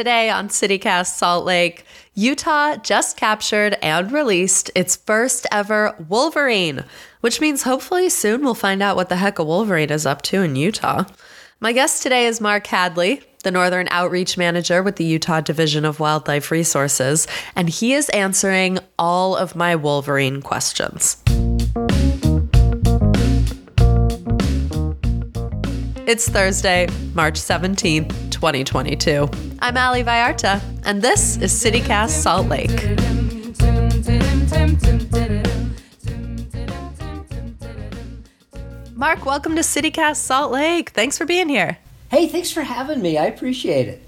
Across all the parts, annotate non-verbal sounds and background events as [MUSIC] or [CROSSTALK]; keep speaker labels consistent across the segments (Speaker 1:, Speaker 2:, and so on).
Speaker 1: Today on CityCast Salt Lake, Utah just captured and released its first ever Wolverine, which means hopefully soon we'll find out what the heck a Wolverine is up to in Utah. My guest today is Mark Hadley, the Northern Outreach Manager with the Utah Division of Wildlife Resources, and he is answering all of my Wolverine questions. It's Thursday, March 17th, 2022. I'm Ali Vallarta, and this is CityCast Salt Lake. Mark, welcome to CityCast Salt Lake. Thanks for being here.
Speaker 2: Hey, thanks for having me. I appreciate it.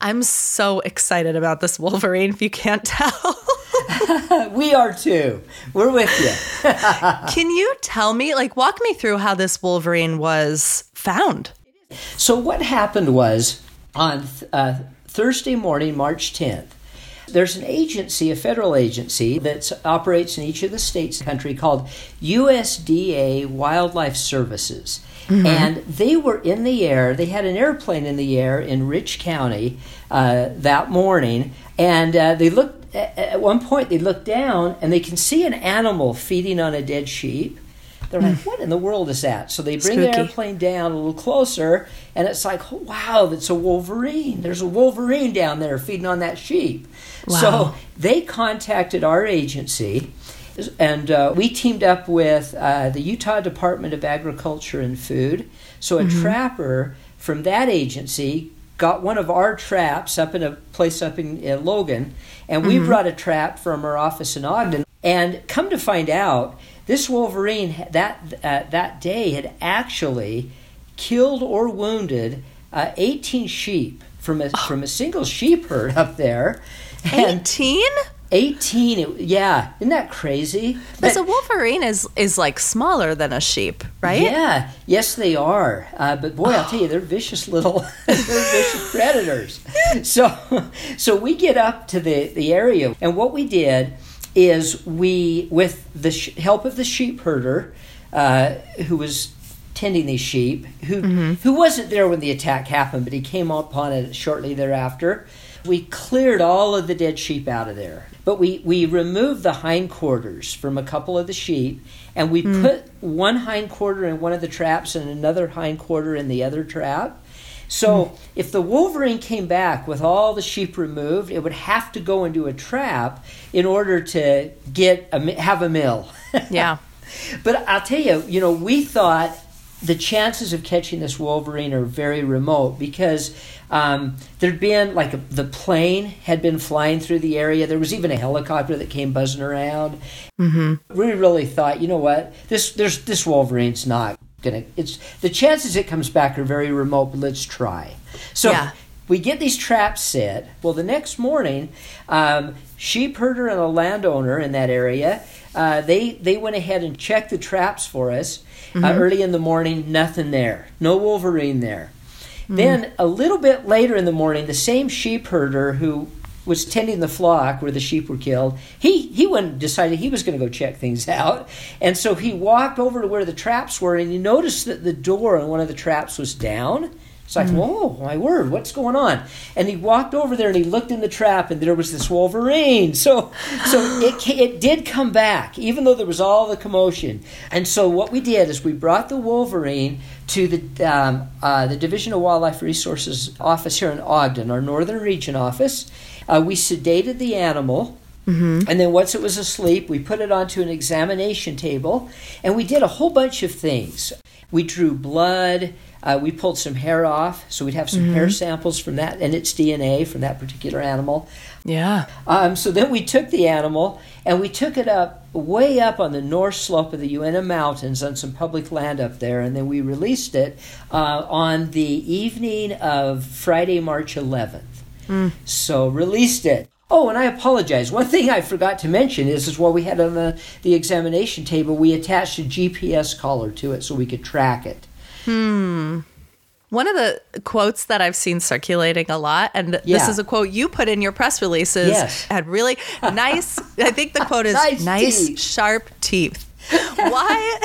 Speaker 1: I'm so excited about this Wolverine, if you can't tell. [LAUGHS]
Speaker 2: we are too. We're with you. [LAUGHS]
Speaker 1: Can you tell me, like, walk me through how this Wolverine was found?
Speaker 2: So, what happened was on uh, Thursday morning, March 10th, there's an agency, a federal agency, that operates in each of the states country called USDA Wildlife Services. Mm-hmm. And they were in the air, they had an airplane in the air in Rich County uh, that morning, and uh, they looked, at one point, they looked down and they can see an animal feeding on a dead sheep. They're like, what in the world is that? So they bring Spooky. the airplane down a little closer, and it's like, oh, wow, that's a wolverine. There's a wolverine down there feeding on that sheep. Wow. So they contacted our agency, and uh, we teamed up with uh, the Utah Department of Agriculture and Food. So a mm-hmm. trapper from that agency got one of our traps up in a place up in, in Logan, and we mm-hmm. brought a trap from our office in Ogden. And come to find out, this Wolverine that uh, that day had actually killed or wounded uh, 18 sheep from a from a single sheep herd up there.
Speaker 1: 18?
Speaker 2: 18 yeah. Isn't that crazy?
Speaker 1: Because a wolverine is is like smaller than a sheep right?
Speaker 2: Yeah. Yes they are. Uh, but boy i'll tell you they're vicious little [LAUGHS] they're vicious predators. [LAUGHS] So so we get up to the the area and what we did is we, with the sh- help of the sheep herder, uh, who was tending these sheep, who mm-hmm. who wasn't there when the attack happened, but he came upon it shortly thereafter. We cleared all of the dead sheep out of there, but we we removed the hindquarters from a couple of the sheep, and we mm. put one hindquarter in one of the traps and another hindquarter in the other trap. So mm. if the wolverine came back with all the sheep removed, it would have to go into a trap in order to get a, have a meal. [LAUGHS]
Speaker 1: Yeah.
Speaker 2: but I'll tell you, you know, we thought the chances of catching this wolverine are very remote because um, there'd been like a, the plane had been flying through the area. There was even a helicopter that came buzzing around. Mm-hmm. We really thought, you know what, this there's this wolverine's not gonna it's the chances it comes back are very remote but let's try so yeah. we get these traps set well the next morning um, sheep herder and a landowner in that area uh, they they went ahead and checked the traps for us uh, mm-hmm. uh, early in the morning nothing there no wolverine there mm-hmm. then a little bit later in the morning the same sheep herder who was tending the flock where the sheep were killed. He he went decided he was going to go check things [LAUGHS] out, and so he walked over to where the traps were, and he noticed that the door on one of the traps was down. It's like, mm. whoa, my word, what's going on? And he walked over there and he looked in the trap, and there was this Wolverine. So, so [GASPS] it it did come back, even though there was all the commotion. And so what we did is we brought the Wolverine to the um, uh, the Division of Wildlife Resources office here in Ogden, our Northern Region office, uh, we sedated the animal. Mm-hmm. And then once it was asleep, we put it onto an examination table and we did a whole bunch of things. We drew blood, uh, we pulled some hair off, so we'd have some mm-hmm. hair samples from that and its DNA from that particular animal.
Speaker 1: Yeah.
Speaker 2: Um, so then we took the animal and we took it up way up on the north slope of the Uinta Mountains on some public land up there, and then we released it uh, on the evening of Friday, March 11th. Mm. So released it. Oh, and I apologize. One thing I forgot to mention is, is while we had on the, the examination table, we attached a GPS collar to it so we could track it.
Speaker 1: Hmm. One of the quotes that I've seen circulating a lot, and yeah. this is a quote you put in your press releases, yes. had really [LAUGHS] nice. I think the quote is nice, nice sharp teeth. Why?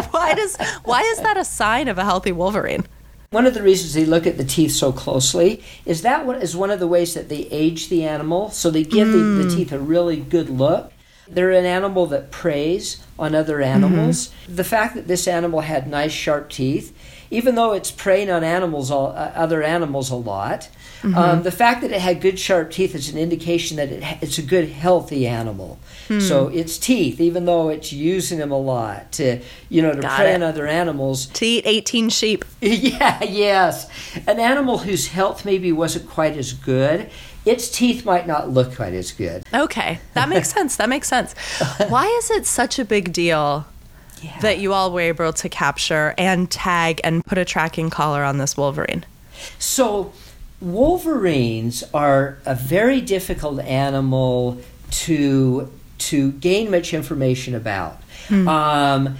Speaker 1: [LAUGHS] why does? Why is that a sign of a healthy Wolverine?
Speaker 2: One of the reasons they look at the teeth so closely is that one is one of the ways that they age the animal, so they give mm. the, the teeth a really good look. They're an animal that preys on other animals. Mm-hmm. The fact that this animal had nice sharp teeth, even though it's preying on animals, all, uh, other animals a lot, mm-hmm. um, the fact that it had good sharp teeth is an indication that it, it's a good healthy animal. Hmm. So its teeth, even though it's using them a lot to, you know, to Got prey it. on other animals.
Speaker 1: To eat 18 sheep. [LAUGHS]
Speaker 2: yeah, yes. An animal whose health maybe wasn't quite as good its teeth might not look quite as good.
Speaker 1: Okay, that makes [LAUGHS] sense. That makes sense. Why is it such a big deal yeah. that you all were able to capture and tag and put a tracking collar on this wolverine?
Speaker 2: So, wolverines are a very difficult animal to to gain much information about. Hmm. Um,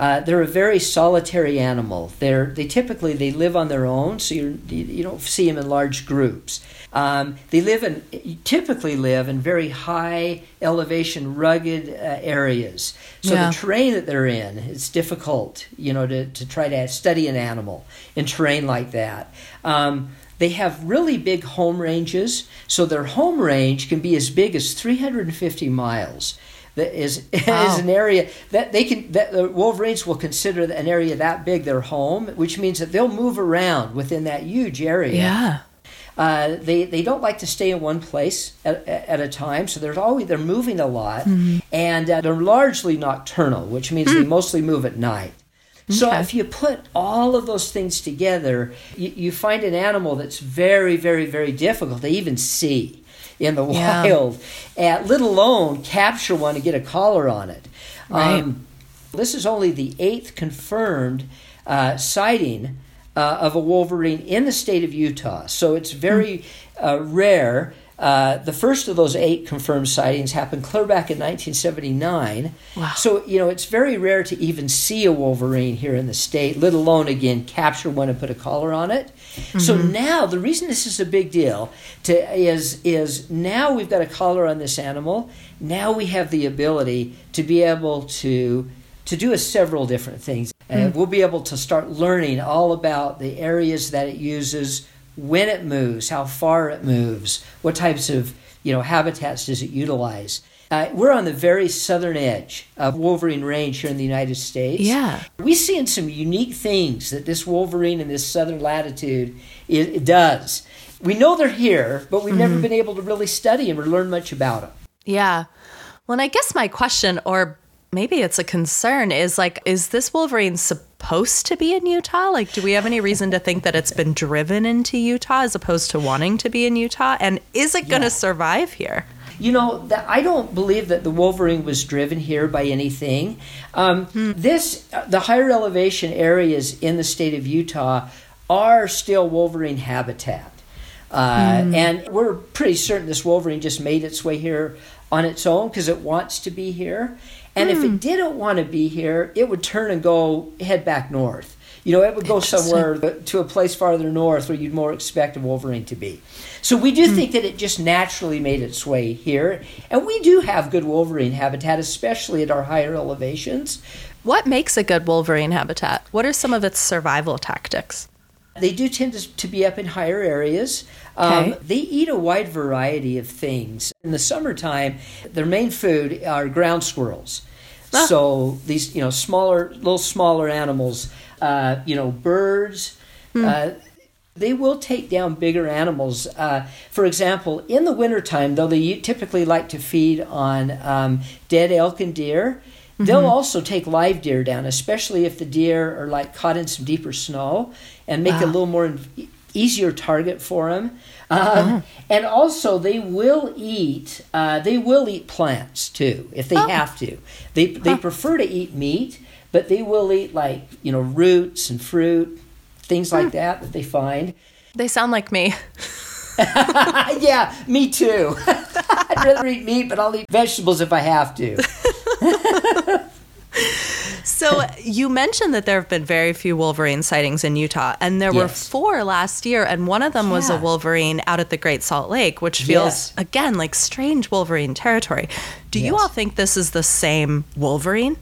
Speaker 2: uh, they're a very solitary animal. They're they typically they live on their own, so you you don't see them in large groups. Um, they live in typically live in very high elevation, rugged uh, areas. So yeah. the terrain that they're in, it's difficult, you know, to, to try to study an animal in terrain like that. Um, they have really big home ranges, so their home range can be as big as 350 miles that is [LAUGHS] wow. is an area that they can that the wolverines will consider an area that big their home, which means that they'll move around within that huge area.
Speaker 1: Yeah.
Speaker 2: Uh, they they don't like to stay in one place at, at a time, so they're always they're moving a lot, mm-hmm. and uh, they're largely nocturnal, which means mm. they mostly move at night. So if you put all of those things together, you, you, find an animal that's very, very, very difficult to even see in the [LAUGHS] yeah. wild, at, let alone capture one and get a collar on it. Right. Um, this is only the eighth confirmed uh, sighting uh, of a wolverine in the state of Utah, so it's very uh, rare. Uh, the first of those eight confirmed sightings happened clear back in 1979. Wow. So, you know, it's very rare to even see a wolverine here in the state, let alone, again, capture one and put a collar on it. Mm-hmm. So now, the reason this is a big deal to, is, is now we've got a collar on this animal. Now we have the ability to be able to, to do a several different things. And mm-hmm. we'll be able to start learning all about the areas that it uses when it moves, how far it moves, what types of you know habitats does it utilize. Uh, we're on the very southern edge of Wolverine Range here in the United States.
Speaker 1: Yeah,
Speaker 2: we seeing some unique things that this Wolverine in this southern latitude it, it does. We know they're here, but we've mm-hmm. never been able to really study them or learn much about them.
Speaker 1: Yeah. Well, and I guess my question, or maybe it's a concern, is like, is this Wolverine supposed to be in Utah? Like, do we have any reason to think that it's been driven into Utah as opposed to wanting to be in Utah? And is it going to yeah. survive here?
Speaker 2: You know, I don't believe that the Wolverine was driven here by anything. Um, hmm. This, uh, the higher elevation areas in the state of Utah are still Wolverine habitat. Uh, hmm. And we're pretty certain this Wolverine just made its way here on its own because it wants to be here. And if it hmm. didn't want to be here, it would turn and go head back north. You know, it would go somewhere to a place farther north where you'd more expect a wolverine to be. So we do mm. think that it just naturally made its way here. And we do have good wolverine habitat, especially at our higher elevations.
Speaker 1: What makes a good wolverine habitat? What are some of its survival tactics?
Speaker 2: They do tend to, be up in higher areas. Um, They eat a wide variety of things. In the summertime, their main food are ground squirrels. Ah. So these, you know, smaller, little smaller animals, uh, you know, birds. Hmm. Uh, they will take down bigger animals. Uh, for example, in the wintertime, though they typically like to feed on um, dead elk and deer, mm-hmm. they'll also take live deer down, especially if the deer are like caught in some deeper snow, and make wow. a little more easier target for them. Um, And also, they will eat. Uh, they will eat plants too if they oh. have to. They they huh. prefer to eat meat, but they will eat like you know roots and fruit, things like hmm. that that they find.
Speaker 1: They sound like me. [LAUGHS]
Speaker 2: yeah, me too. [LAUGHS] I'd rather eat meat, but I'll eat vegetables if I have to. [LAUGHS]
Speaker 1: So you mentioned that there have been very few Wolverine sightings in Utah, and there yes. were four last year, and one of them yeah. was a Wolverine out at the Great Salt Lake, which feels yes. again like strange Wolverine territory. Do yes. you all think this is the same Wolverine?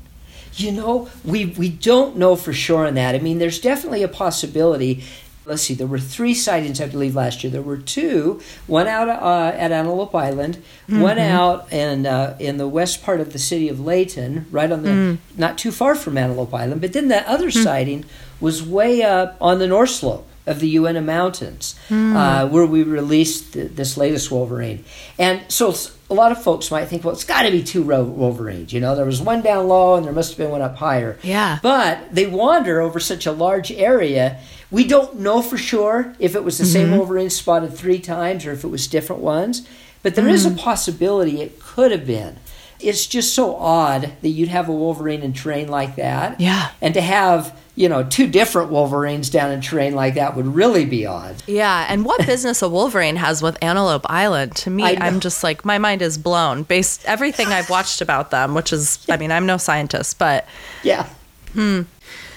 Speaker 2: You know, we we don't know for sure on that. I mean, there's definitely a possibility let's see, there were three sightings, I believe, last year. There were two, one out uh, at Antelope Island, mm-hmm. one out in, uh, in the west part of the city of Layton, right on the, mm. not too far from Antelope Island. But then that other mm. sighting was way up on the north slope of the Uinta Mountains, mm. uh, where we released th- this latest Wolverine. And so a lot of folks might think, well, it's got to be two Wolverines. You know, there was one down low and there must have been one up higher.
Speaker 1: Yeah.
Speaker 2: But they wander over such a large area. We don't know for sure if it was the mm-hmm. same Wolverine spotted three times or if it was different ones. But there mm. is a mm. possibility it could have been. It's just so odd that you'd have a Wolverine in terrain like that.
Speaker 1: Yeah.
Speaker 2: And to have, you know, two different Wolverines down in terrain like that would really be odd.
Speaker 1: Yeah. And what [LAUGHS] business a Wolverine has with Antelope Island, to me, I'm just like, my mind is blown based everything I've watched about them, which is, I [LAUGHS] mean, I'm no scientist, but.
Speaker 2: Yeah.
Speaker 1: Hmm.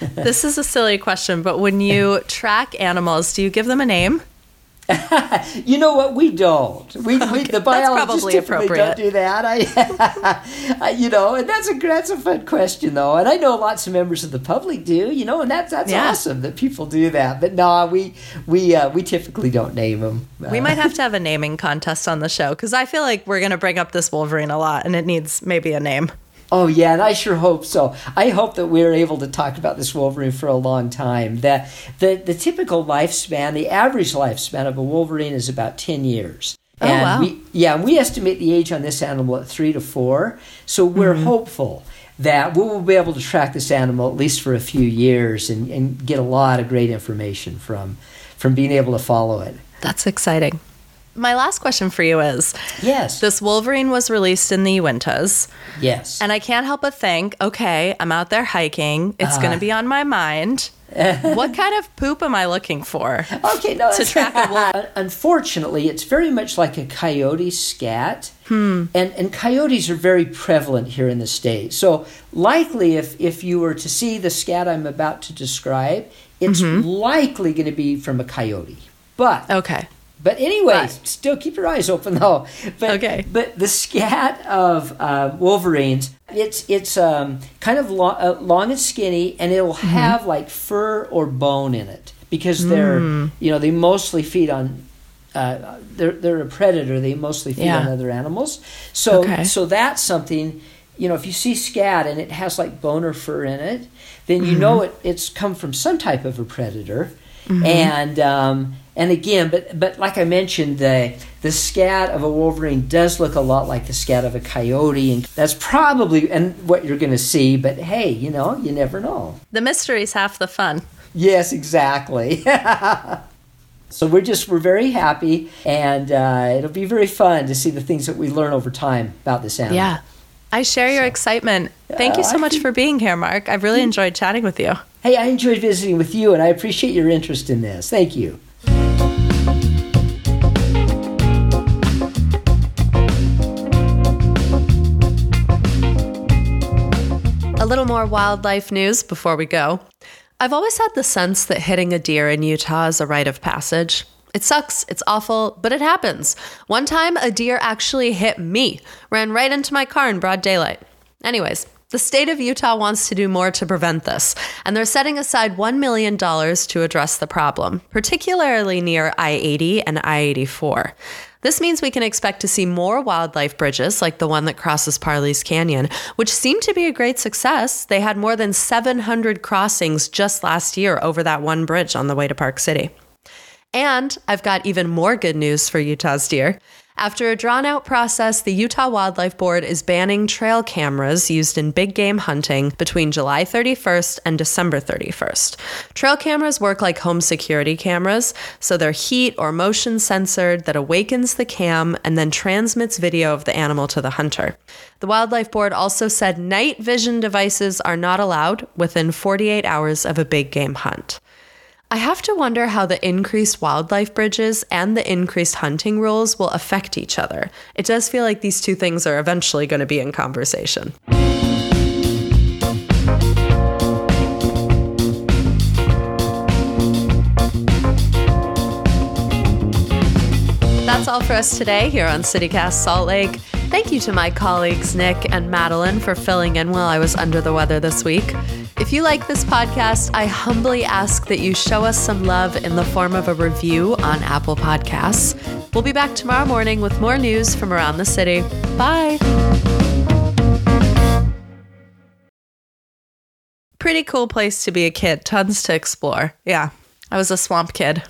Speaker 1: [LAUGHS] this is a silly question, but when you track animals, do you give them a name? [LAUGHS]
Speaker 2: you know what? We don't. We, okay. we the biologists typically don't do that. I, [LAUGHS] I, you know, and that's a that's a fun question though, and I know lots of members of the public do. You know, and that's that's yeah. awesome that people do that. But no, we we uh, we typically don't name them.
Speaker 1: We might have to have a naming contest on the show because I feel like we're going to bring up this Wolverine a lot, and it needs maybe a name.
Speaker 2: Oh yeah, and I sure hope so. I hope that we're able to talk about this Wolverine for a long time. That the the typical lifespan, the average lifespan of a Wolverine is about ten years.
Speaker 1: Oh, and wow.
Speaker 2: we, yeah, we estimate the age on this animal at three to four. So we're mm-hmm. hopeful that we will be able to track this animal at least for a few years and, and get a lot of great information from from being able to follow it.
Speaker 1: That's exciting. My last question for you is
Speaker 2: Yes.
Speaker 1: This Wolverine was released in the Uintas.
Speaker 2: Yes.
Speaker 1: And I can't help but think, okay, I'm out there hiking. It's going to be on my mind. [LAUGHS] what kind of poop am I looking for?
Speaker 2: Okay, no,
Speaker 1: to track a wolf. [LAUGHS]
Speaker 2: Unfortunately, it's very much like a coyote scat,
Speaker 1: hmm.
Speaker 2: and and coyotes are very prevalent here in the state. So likely, if if you were to see the scat I'm about to describe, it's mm-hmm. likely going to be from a coyote. But
Speaker 1: okay,
Speaker 2: but anyway, still keep your eyes open though. But,
Speaker 1: okay.
Speaker 2: But the scat of uh, Wolverines, it's it's um, kind of long, uh, long and skinny, and it'll mm-hmm. have like fur or bone in it because they're mm. you know they mostly feed on. Uh, they're they're a predator. They mostly feed yeah. on other animals. So okay. so that's something. You know, if you see scat and it has like bone or fur in it, then you mm-hmm. know it, it's come from some type of a predator. Mm-hmm. And um, and again, but but like I mentioned, the the scat of a wolverine does look a lot like the scat of a coyote, and that's probably and what you're going to see. But hey, you know, you never know.
Speaker 1: The mystery's half the fun.
Speaker 2: Yes, exactly. [LAUGHS] so we're just we're very happy, and uh, it'll be very fun to see the things that we learn over time about this animal.
Speaker 1: Yeah. I share your so, excitement. Thank uh, you so much for being here, Mark. I've really enjoyed chatting with you.
Speaker 2: Hey, I enjoyed visiting with you, and I appreciate your interest in this. Thank you.
Speaker 1: Little more wildlife news before we go. I've always had the sense that hitting a deer in Utah is a rite of passage. It sucks, it's awful, but it happens. One time, a deer actually hit me, ran right into my car in broad daylight. Anyways, the state of Utah wants to do more to prevent this, and they're setting aside $1 million to address the problem, particularly near I 80 and I 84. This means we can expect to see more wildlife bridges like the one that crosses Parley's Canyon, which seemed to be a great success. They had more than 700 crossings just last year over that one bridge on the way to Park City. And I've got even more good news for Utah's deer. After a drawn out process, the Utah Wildlife Board is banning trail cameras used in big game hunting between July 31st and December 31st. Trail cameras work like home security cameras, so they're heat or motion censored that awakens the cam and then transmits video of the animal to the hunter. The Wildlife Board also said night vision devices are not allowed within 48 hours of a big game hunt. I have to wonder how the increased wildlife bridges and the increased hunting rules will affect each other. It does feel like these two things are eventually going to be in conversation. That's all for us today here on CityCast Salt Lake. Thank you to my colleagues Nick and Madeline for filling in while I was under the weather this week. If you like this podcast, I humbly ask that you show us some love in the form of a review on Apple Podcasts. We'll be back tomorrow morning with more news from around the city. Bye. Pretty cool place to be a kid. Tons to explore.
Speaker 3: Yeah. I was a swamp kid.